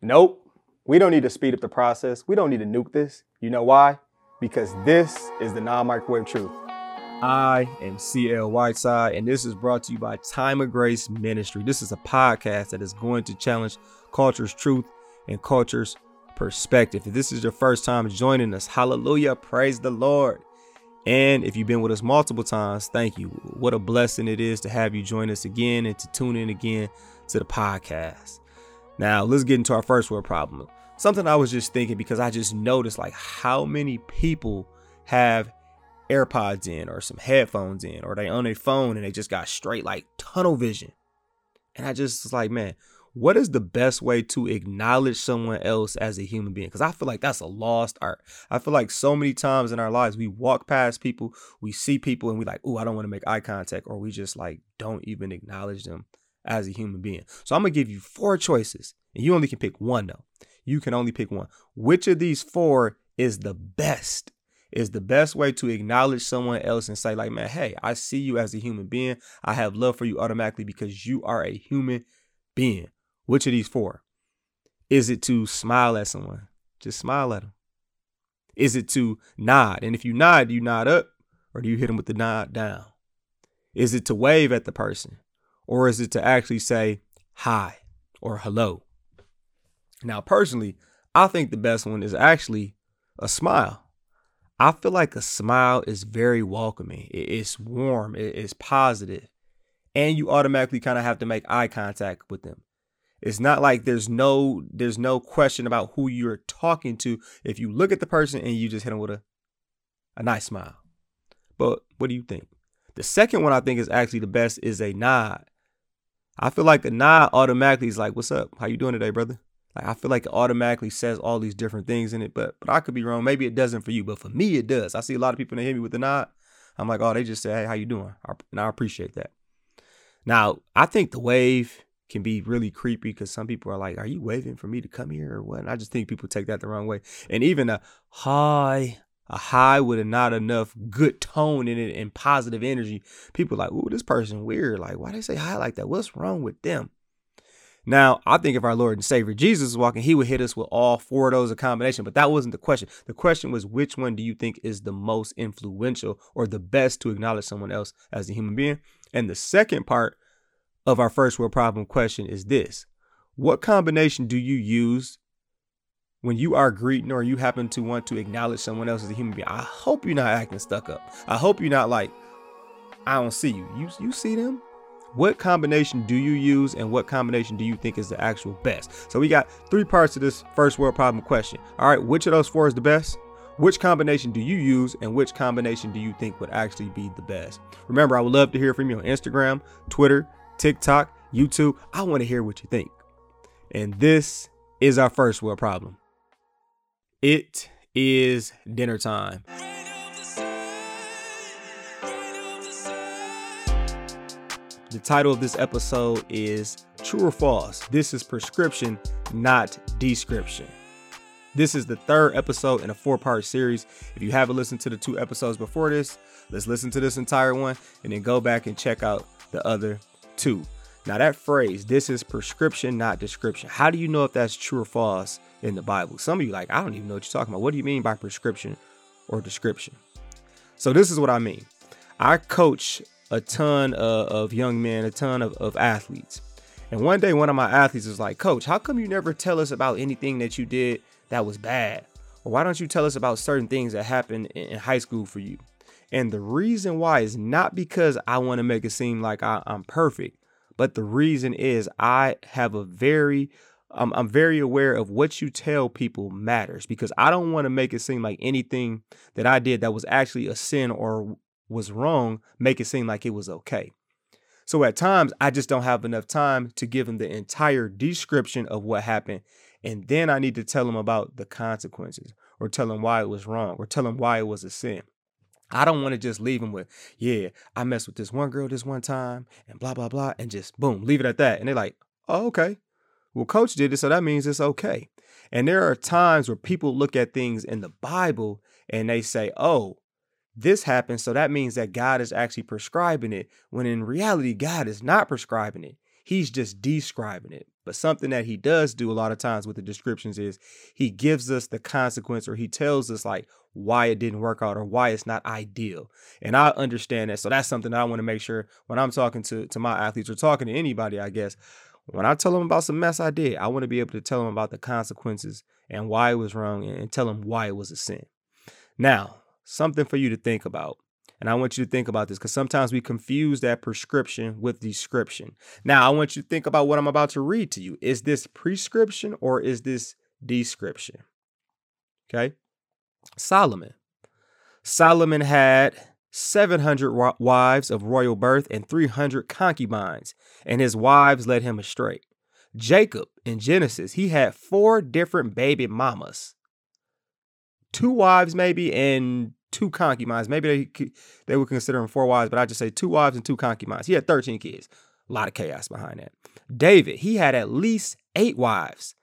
Nope. We don't need to speed up the process. We don't need to nuke this. You know why? Because this is the non microwave truth. I am CL Whiteside, and this is brought to you by Time of Grace Ministry. This is a podcast that is going to challenge culture's truth and culture's perspective. If this is your first time joining us, hallelujah, praise the Lord. And if you've been with us multiple times, thank you. What a blessing it is to have you join us again and to tune in again to the podcast. Now, let's get into our first world problem. Something I was just thinking because I just noticed like how many people have AirPods in or some headphones in or they on their phone and they just got straight like tunnel vision. And I just was like, man, what is the best way to acknowledge someone else as a human being? Because I feel like that's a lost art. I feel like so many times in our lives, we walk past people, we see people, and we like, oh, I don't want to make eye contact, or we just like don't even acknowledge them as a human being. So I'm gonna give you four choices, and you only can pick one though. You can only pick one. Which of these four is the best? is the best way to acknowledge someone else and say, like, man, hey, I see you as a human being. I have love for you automatically because you are a human being. Which of these four? Is it to smile at someone? Just smile at them. Is it to nod? And if you nod, do you nod up or do you hit them with the nod down? Is it to wave at the person? Or is it to actually say hi or hello? Now, personally, I think the best one is actually a smile. I feel like a smile is very welcoming. It's warm, it's positive, and you automatically kind of have to make eye contact with them. It's not like there's no there's no question about who you're talking to if you look at the person and you just hit them with a a nice smile. But what do you think? The second one I think is actually the best is a nod. I feel like a nod automatically is like, "What's up? How you doing today, brother?" Like I feel like it automatically says all these different things in it, but but I could be wrong. Maybe it doesn't for you, but for me it does. I see a lot of people that hit me with the nod. I'm like, oh, they just say, hey, how you doing? And I appreciate that. Now, I think the wave can be really creepy because some people are like, are you waving for me to come here or what? And I just think people take that the wrong way. And even a hi, a high with a not enough good tone in it and positive energy, people like, ooh, this person weird. Like, why they say hi like that? What's wrong with them? Now, I think if our Lord and Savior Jesus was walking, he would hit us with all four of those a combination, but that wasn't the question. The question was, which one do you think is the most influential or the best to acknowledge someone else as a human being? And the second part of our first world problem question is this What combination do you use when you are greeting or you happen to want to acknowledge someone else as a human being? I hope you're not acting stuck up. I hope you're not like, I don't see you. You you see them? What combination do you use and what combination do you think is the actual best? So we got three parts to this first world problem question. All right, which of those four is the best? Which combination do you use and which combination do you think would actually be the best? Remember, I would love to hear from you on Instagram, Twitter, TikTok, YouTube. I want to hear what you think. And this is our first world problem. It is dinner time. The title of this episode is True or False. This is prescription, not description. This is the third episode in a four part series. If you haven't listened to the two episodes before this, let's listen to this entire one and then go back and check out the other two. Now, that phrase, this is prescription, not description. How do you know if that's true or false in the Bible? Some of you, like, I don't even know what you're talking about. What do you mean by prescription or description? So, this is what I mean. I coach a ton of, of young men, a ton of, of athletes. And one day, one of my athletes was like, Coach, how come you never tell us about anything that you did that was bad? Or why don't you tell us about certain things that happened in high school for you? And the reason why is not because I want to make it seem like I, am perfect, but the reason is I have a very I'm, I'm very aware of what you tell people matters because I don't want to make it seem like anything that I did that was actually a sin or was wrong make it seem like it was okay. So at times, I just don't have enough time to give them the entire description of what happened. And then I need to tell them about the consequences or tell them why it was wrong or tell them why it was a sin. I don't want to just leave them with, yeah, I messed with this one girl this one time and blah, blah, blah, and just boom, leave it at that. And they're like, oh, okay. Well, coach did it, so that means it's okay. And there are times where people look at things in the Bible and they say, oh, this happens. So that means that God is actually prescribing it when in reality, God is not prescribing it. He's just describing it. But something that he does do a lot of times with the descriptions is he gives us the consequence or he tells us like why it didn't work out or why it's not ideal. And I understand that. So that's something that I want to make sure when I'm talking to, to my athletes or talking to anybody, I guess, when I tell them about some mess I did, I want to be able to tell them about the consequences and why it was wrong and tell them why it was a sin. Now, something for you to think about. And I want you to think about this because sometimes we confuse that prescription with description. Now, I want you to think about what I'm about to read to you. Is this prescription or is this description? Okay. Solomon. Solomon had 700 wives of royal birth and 300 concubines, and his wives led him astray. Jacob in Genesis, he had four different baby mamas, two wives maybe, and two concubines. Maybe they they would consider him four wives, but I just say two wives and two concubines. He had 13 kids. A lot of chaos behind that. David, he had at least eight wives.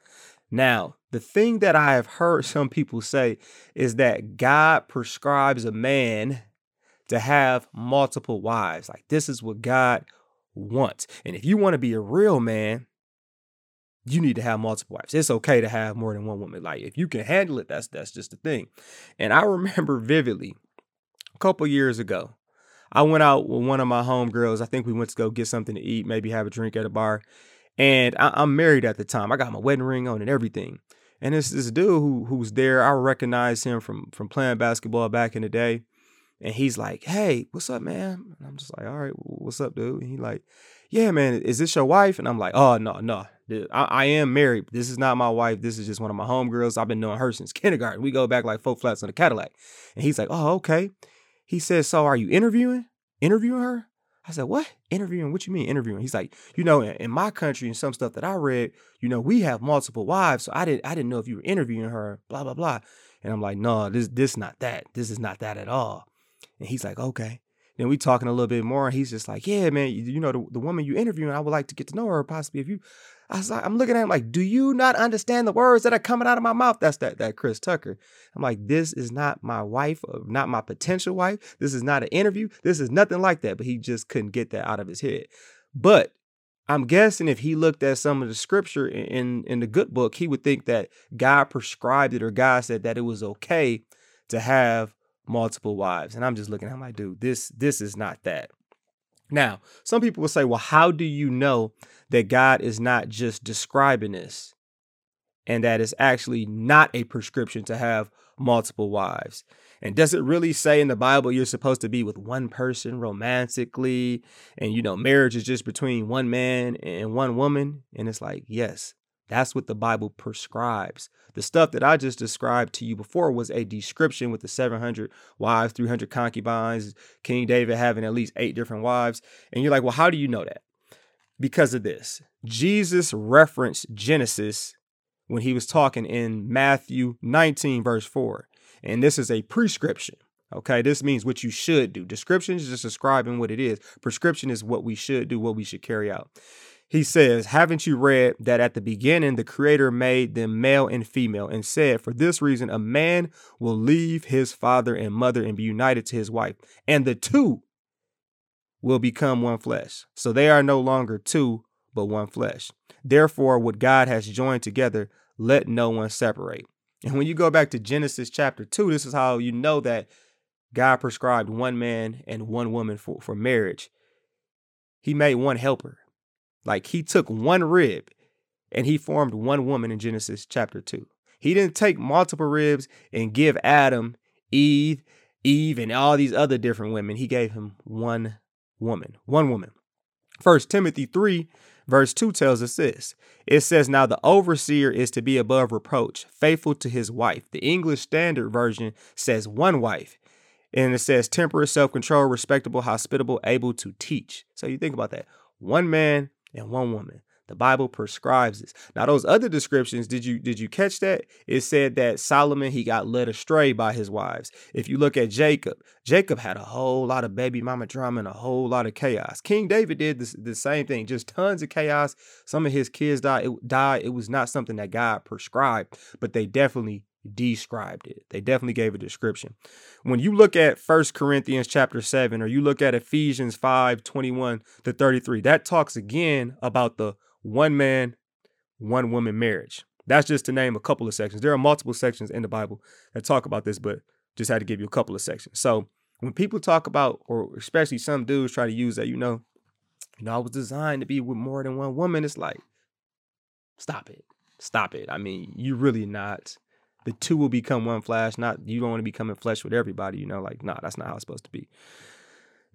Now, the thing that I have heard some people say is that God prescribes a man to have multiple wives. Like this is what God wants. And if you want to be a real man, you need to have multiple wives. It's okay to have more than one woman. Like if you can handle it, that's that's just the thing. And I remember vividly a couple years ago, I went out with one of my homegirls. I think we went to go get something to eat, maybe have a drink at a bar. And I, am married at the time. I got my wedding ring on and everything. And it's this dude who who's there. I recognize him from from playing basketball back in the day. And he's like, "Hey, what's up, man?" And I'm just like, "All right, what's up, dude?" And he like, "Yeah, man, is this your wife?" And I'm like, "Oh no, no, I, I am married. This is not my wife. This is just one of my homegirls. I've been knowing her since kindergarten. We go back like four flats on the Cadillac." And he's like, "Oh, okay." He says, "So are you interviewing? Interviewing her?" I said, "What? Interviewing? What you mean interviewing?" He's like, "You know, in, in, my country and some stuff that I read, you know, we have multiple wives, so I didn't I didn't know if you were interviewing her, blah blah blah." And I'm like, "No, this this not that. This is not that at all." And he's like, okay. Then we talking a little bit more, and he's just like, yeah, man, you, you know, the, the woman you interviewing, I would like to get to know her possibly if you. I was like, I'm looking at him like, do you not understand the words that are coming out of my mouth? That's that that Chris Tucker. I'm like, this is not my wife, or not my potential wife. This is not an interview. This is nothing like that. But he just couldn't get that out of his head. But I'm guessing if he looked at some of the scripture in in the good book, he would think that God prescribed it or God said that it was okay to have multiple wives. And I'm just looking, I'm like, dude, this this is not that. Now, some people will say, well, how do you know that God is not just describing this and that it's actually not a prescription to have multiple wives? And does it really say in the Bible you're supposed to be with one person romantically and you know marriage is just between one man and one woman? And it's like, yes, that's what the Bible prescribes. The stuff that I just described to you before was a description with the 700 wives, 300 concubines, King David having at least eight different wives. And you're like, well, how do you know that? Because of this. Jesus referenced Genesis when he was talking in Matthew 19, verse 4. And this is a prescription. Okay, this means what you should do. Description is just describing what it is. Prescription is what we should do, what we should carry out. He says, Haven't you read that at the beginning the Creator made them male and female and said, For this reason, a man will leave his father and mother and be united to his wife, and the two will become one flesh. So they are no longer two, but one flesh. Therefore, what God has joined together, let no one separate. And when you go back to Genesis chapter 2, this is how you know that God prescribed one man and one woman for, for marriage. He made one helper. Like he took one rib and he formed one woman in Genesis chapter 2. He didn't take multiple ribs and give Adam, Eve, Eve, and all these other different women. He gave him one woman, one woman. First Timothy 3, verse 2 tells us this. It says, Now the overseer is to be above reproach, faithful to his wife. The English Standard Version says one wife. And it says temperate, self control, respectable, hospitable, able to teach. So you think about that. One man, and one woman. The Bible prescribes this. Now, those other descriptions, did you did you catch that? It said that Solomon he got led astray by his wives. If you look at Jacob, Jacob had a whole lot of baby mama drama and a whole lot of chaos. King David did the same thing, just tons of chaos. Some of his kids died. It died. It was not something that God prescribed, but they definitely described it. They definitely gave a description. When you look at First Corinthians chapter 7 or you look at Ephesians 5, 21 to 33, that talks again about the one man, one woman marriage. That's just to name a couple of sections. There are multiple sections in the Bible that talk about this, but just had to give you a couple of sections. So when people talk about, or especially some dudes try to use that, you know, you know, I was designed to be with more than one woman. It's like, stop it. Stop it. I mean, you're really not. The two will become one flesh. Not you don't want to become in flesh with everybody, you know, like, nah, that's not how it's supposed to be.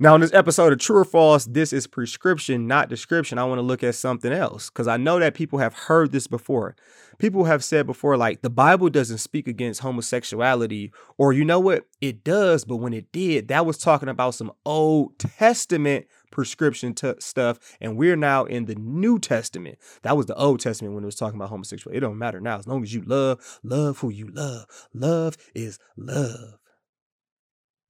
Now, in this episode of True or False, this is prescription, not description. I want to look at something else because I know that people have heard this before. People have said before, like, the Bible doesn't speak against homosexuality, or you know what? It does, but when it did, that was talking about some Old Testament prescription t- stuff, and we're now in the New Testament. That was the Old Testament when it was talking about homosexuality. It don't matter now. As long as you love, love who you love. Love is love.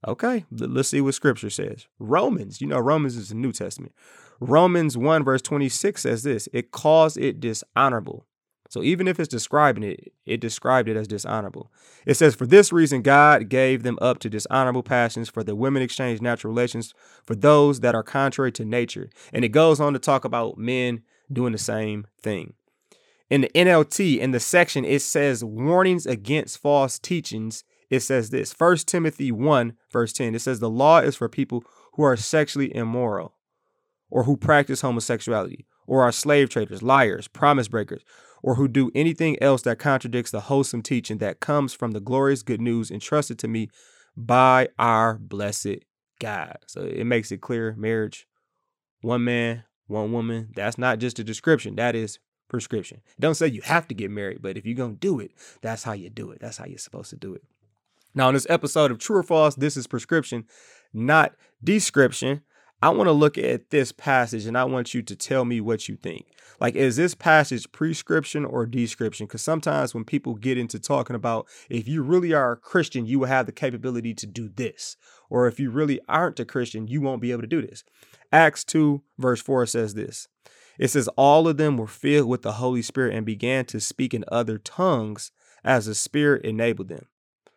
Okay, let's see what scripture says. Romans, you know, Romans is the New Testament. Romans 1, verse 26 says this it calls it dishonorable. So even if it's describing it, it described it as dishonorable. It says, For this reason, God gave them up to dishonorable passions, for the women exchange natural relations for those that are contrary to nature. And it goes on to talk about men doing the same thing. In the NLT, in the section, it says warnings against false teachings it says this 1 Timothy 1, verse 10. It says, The law is for people who are sexually immoral, or who practice homosexuality, or are slave traders, liars, promise breakers, or who do anything else that contradicts the wholesome teaching that comes from the glorious good news entrusted to me by our blessed God. So it makes it clear marriage, one man, one woman. That's not just a description, that is prescription. Don't say you have to get married, but if you're going to do it, that's how you do it. That's how you're supposed to do it. Now, in this episode of True or False, this is prescription, not description. I want to look at this passage and I want you to tell me what you think. Like, is this passage prescription or description? Because sometimes when people get into talking about if you really are a Christian, you will have the capability to do this. Or if you really aren't a Christian, you won't be able to do this. Acts 2, verse 4 says this It says, All of them were filled with the Holy Spirit and began to speak in other tongues as the Spirit enabled them.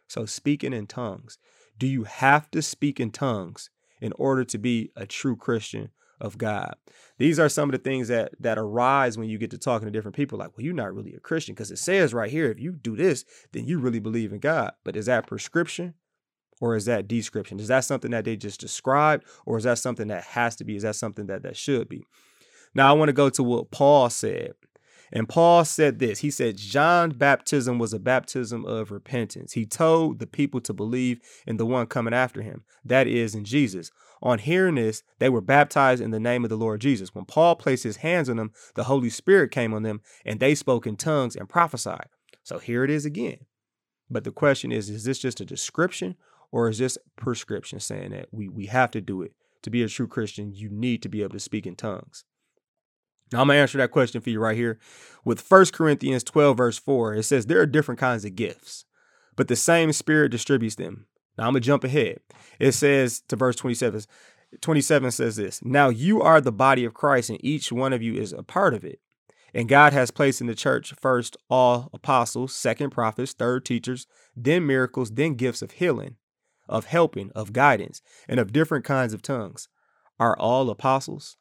So, speaking in tongues. Do you have to speak in tongues in order to be a true Christian of God? These are some of the things that that arise when you get to talking to different people. Like, well, you're not really a Christian because it says right here, if you do this, then you really believe in God. But is that prescription? Or is that description? Is that something that they just described? Or is that something that has to be? Is that something that that should be? Now I want to go to what Paul said and Paul said this He said, John's baptism was a baptism of repentance. He told the people to believe in the one coming after him, that is, in Jesus. On hearing this, they were baptized in the name of the Lord Jesus. When Paul placed his hands on them, the Holy Spirit came on them, and they spoke in tongues and prophesied. So here it is again. But the question is is this just a description or is this prescription saying that we, we have to do it? To be a true Christian, you need to be able to speak in tongues. Now I'm gonna answer that question for you right here. With 1 Corinthians 12, verse 4, it says there are different kinds of gifts, but the same spirit distributes them. Now I'm gonna jump ahead. It says to verse 27. 27 says this Now you are the body of Christ, and each one of you is a part of it. And God has placed in the church first all apostles, second prophets, third teachers, then miracles, then gifts of healing, of helping, of guidance, and of different kinds of tongues. Are all apostles?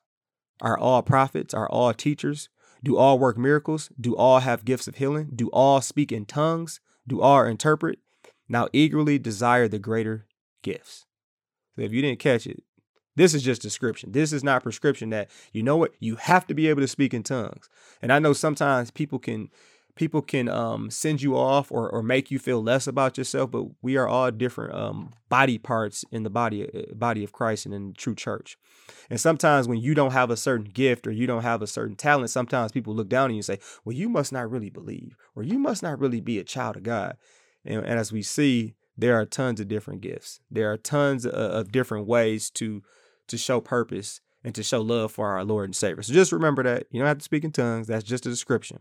Are all prophets? Are all teachers? Do all work miracles? Do all have gifts of healing? Do all speak in tongues? Do all interpret? Now eagerly desire the greater gifts. So if you didn't catch it, this is just description. This is not prescription that you know what you have to be able to speak in tongues. And I know sometimes people can people can um, send you off or, or make you feel less about yourself, but we are all different um, body parts in the body uh, body of Christ and in the true church. And sometimes when you don't have a certain gift or you don't have a certain talent, sometimes people look down on you and say, "Well, you must not really believe, or you must not really be a child of God." And, and as we see, there are tons of different gifts. There are tons of, of different ways to to show purpose and to show love for our Lord and Savior. So just remember that you don't have to speak in tongues. That's just a description.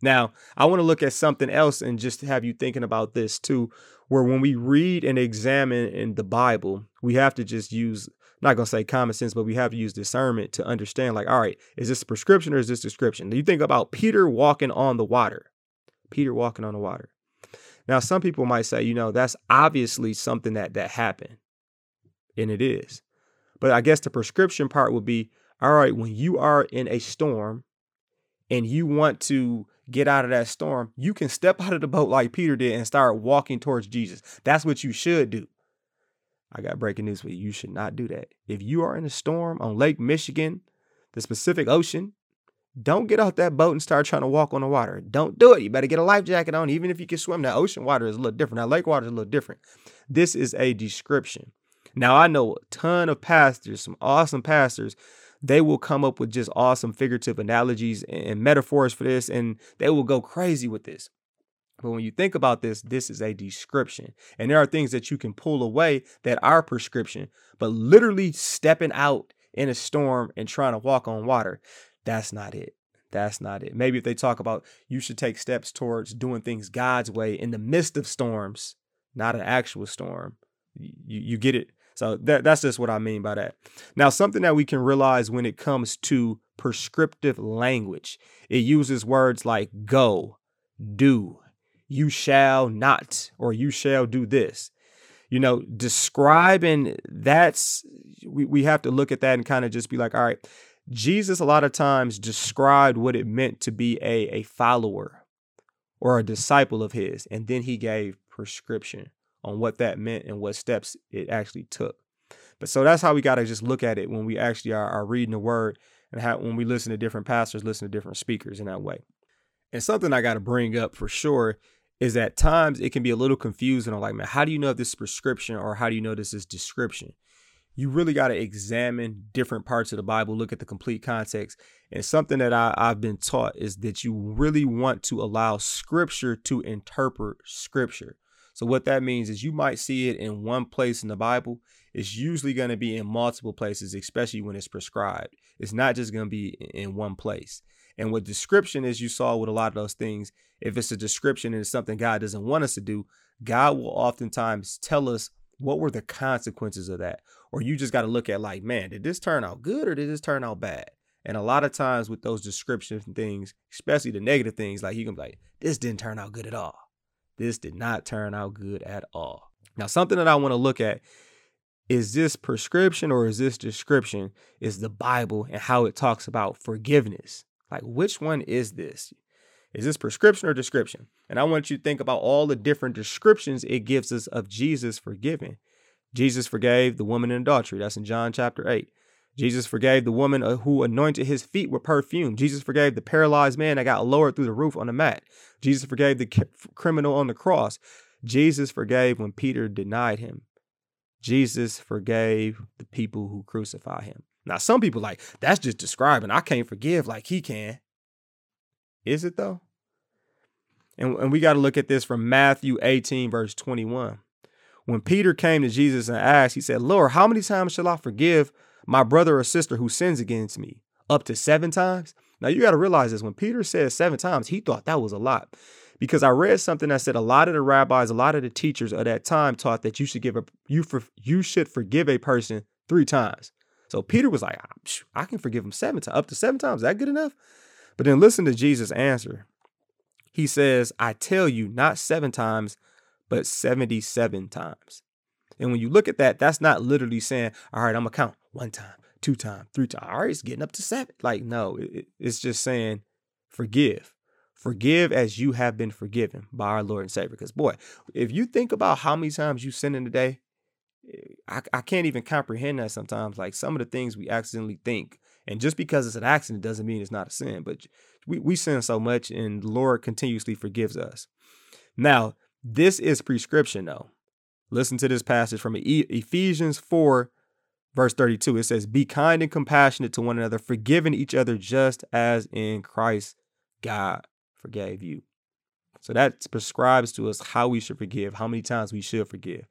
Now, I want to look at something else and just have you thinking about this too, where when we read and examine in the Bible, we have to just use, I'm not going to say common sense, but we have to use discernment to understand, like, all right, is this a prescription or is this description? Do you think about Peter walking on the water. Peter walking on the water. Now, some people might say, you know, that's obviously something that that happened. And it is. But I guess the prescription part would be all right, when you are in a storm and you want to get out of that storm, you can step out of the boat like Peter did and start walking towards Jesus. That's what you should do. I got breaking news for you. You should not do that. If you are in a storm on Lake Michigan, the Pacific Ocean, don't get out that boat and start trying to walk on the water. Don't do it. You better get a life jacket on, even if you can swim. That ocean water is a little different. That lake water is a little different. This is a description. Now, I know a ton of pastors, some awesome pastors. They will come up with just awesome figurative analogies and metaphors for this, and they will go crazy with this. But when you think about this, this is a description. And there are things that you can pull away that are prescription, but literally stepping out in a storm and trying to walk on water, that's not it. That's not it. Maybe if they talk about you should take steps towards doing things God's way in the midst of storms, not an actual storm. You, you get it? So that, that's just what I mean by that. Now, something that we can realize when it comes to prescriptive language, it uses words like go, do, you shall not, or you shall do this. You know, describing that's, we, we have to look at that and kind of just be like, all right, Jesus a lot of times described what it meant to be a, a follower or a disciple of his, and then he gave prescription on what that meant and what steps it actually took. But so that's how we got to just look at it when we actually are, are reading the word and how when we listen to different pastors, listen to different speakers in that way. And something I got to bring up for sure is at times it can be a little confusing on like, man, how do you know if this is prescription or how do you know this is description? You really got to examine different parts of the Bible, look at the complete context. And something that I, I've been taught is that you really want to allow scripture to interpret scripture. So what that means is you might see it in one place in the Bible. It's usually going to be in multiple places, especially when it's prescribed. It's not just going to be in one place. And what description is, you saw with a lot of those things, if it's a description and it's something God doesn't want us to do, God will oftentimes tell us what were the consequences of that. Or you just got to look at like, man, did this turn out good or did this turn out bad? And a lot of times with those descriptions and things, especially the negative things, like you can be like, this didn't turn out good at all. This did not turn out good at all. Now, something that I want to look at is this prescription or is this description is the Bible and how it talks about forgiveness. Like, which one is this? Is this prescription or description? And I want you to think about all the different descriptions it gives us of Jesus forgiving. Jesus forgave the woman in adultery. That's in John chapter 8. Jesus forgave the woman uh, who anointed his feet with perfume. Jesus forgave the paralyzed man that got lowered through the roof on the mat. Jesus forgave the criminal on the cross. Jesus forgave when Peter denied him. Jesus forgave the people who crucify him. Now, some people like, that's just describing. I can't forgive like he can. Is it though? And, and we got to look at this from Matthew 18, verse 21. When Peter came to Jesus and asked, he said, Lord, how many times shall I forgive my brother or sister who sins against me? Up to seven times? Now you got to realize this. When Peter said seven times, he thought that was a lot. Because I read something that said a lot of the rabbis, a lot of the teachers of that time taught that you should give a you for you should forgive a person three times. So Peter was like, ah, I can forgive him seven times, up to seven times. Is that good enough? But then listen to Jesus' answer. He says, I tell you, not seven times, but 77 times. And when you look at that, that's not literally saying, all right, I'm to count one time, two times, three times. All right, it's getting up to seven. Like, no, it, it's just saying, forgive. Forgive as you have been forgiven by our Lord and Savior. Because, boy, if you think about how many times you sin in a day, eh, I, I can't even comprehend that sometimes. Like some of the things we accidentally think. And just because it's an accident doesn't mean it's not a sin. But we, we sin so much and the Lord continuously forgives us. Now, this is prescription though. Listen to this passage from Ephesians 4, verse 32. It says, Be kind and compassionate to one another, forgiving each other just as in Christ God forgave you. So that prescribes to us how we should forgive, how many times we should forgive.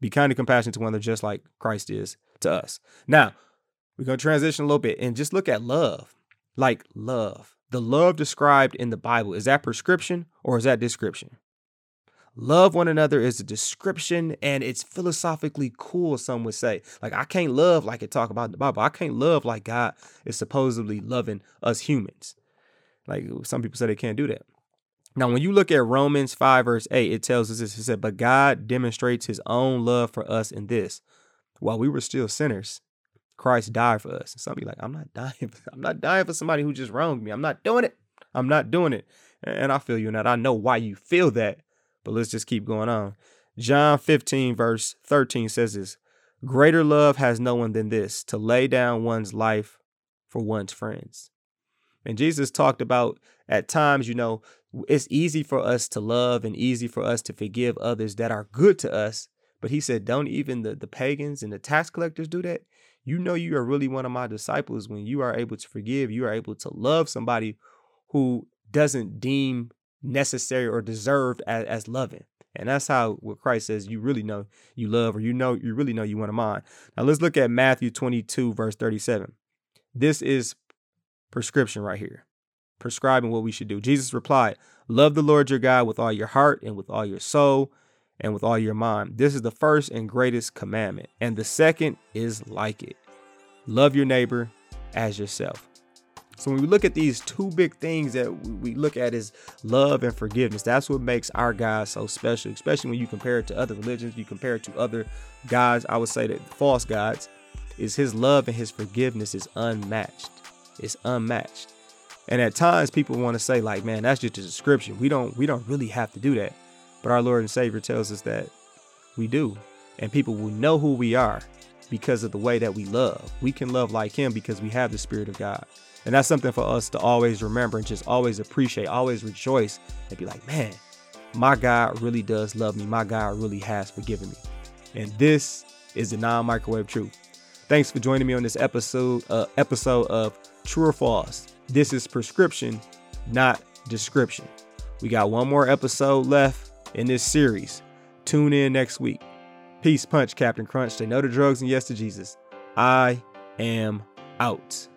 Be kind and compassionate to one another, just like Christ is to us. Now, we're going to transition a little bit and just look at love. Like love. The love described in the Bible, is that prescription or is that description? Love one another is a description and it's philosophically cool, some would say. Like, I can't love like it talk about in the Bible. I can't love like God is supposedly loving us humans. Like, some people say they can't do that. Now, when you look at Romans 5, verse 8, it tells us this. It said, But God demonstrates his own love for us in this. While we were still sinners, Christ died for us. And some be like, I'm not dying. I'm not dying for somebody who just wronged me. I'm not doing it. I'm not doing it. And I feel you in that. I know why you feel that. But let's just keep going on. John 15, verse 13 says this Greater love has no one than this, to lay down one's life for one's friends. And Jesus talked about at times, you know, it's easy for us to love and easy for us to forgive others that are good to us. But he said, don't even the, the pagans and the tax collectors do that. You know, you are really one of my disciples when you are able to forgive, you are able to love somebody who doesn't deem necessary or deserved as, as loving. And that's how what Christ says you really know you love or you know you really know you want to mind. Now let's look at Matthew 22, verse 37. This is prescription right here, prescribing what we should do. Jesus replied, Love the Lord your God with all your heart and with all your soul and with all your mind. This is the first and greatest commandment. And the second is like it love your neighbor as yourself. So when we look at these two big things that we look at is love and forgiveness. That's what makes our God so special, especially when you compare it to other religions, you compare it to other gods, I would say that false gods, is his love and his forgiveness is unmatched. It's unmatched. And at times people want to say like, man, that's just a description. We don't we don't really have to do that. But our Lord and Savior tells us that we do. And people will know who we are because of the way that we love. We can love like him because we have the spirit of God. And that's something for us to always remember and just always appreciate, always rejoice and be like, man, my God really does love me. My God really has forgiven me. And this is the non-microwave truth. Thanks for joining me on this episode uh, episode of True or False. This is prescription, not description. We got one more episode left in this series. Tune in next week. Peace, punch, Captain Crunch. They know the drugs and yes to Jesus. I am out.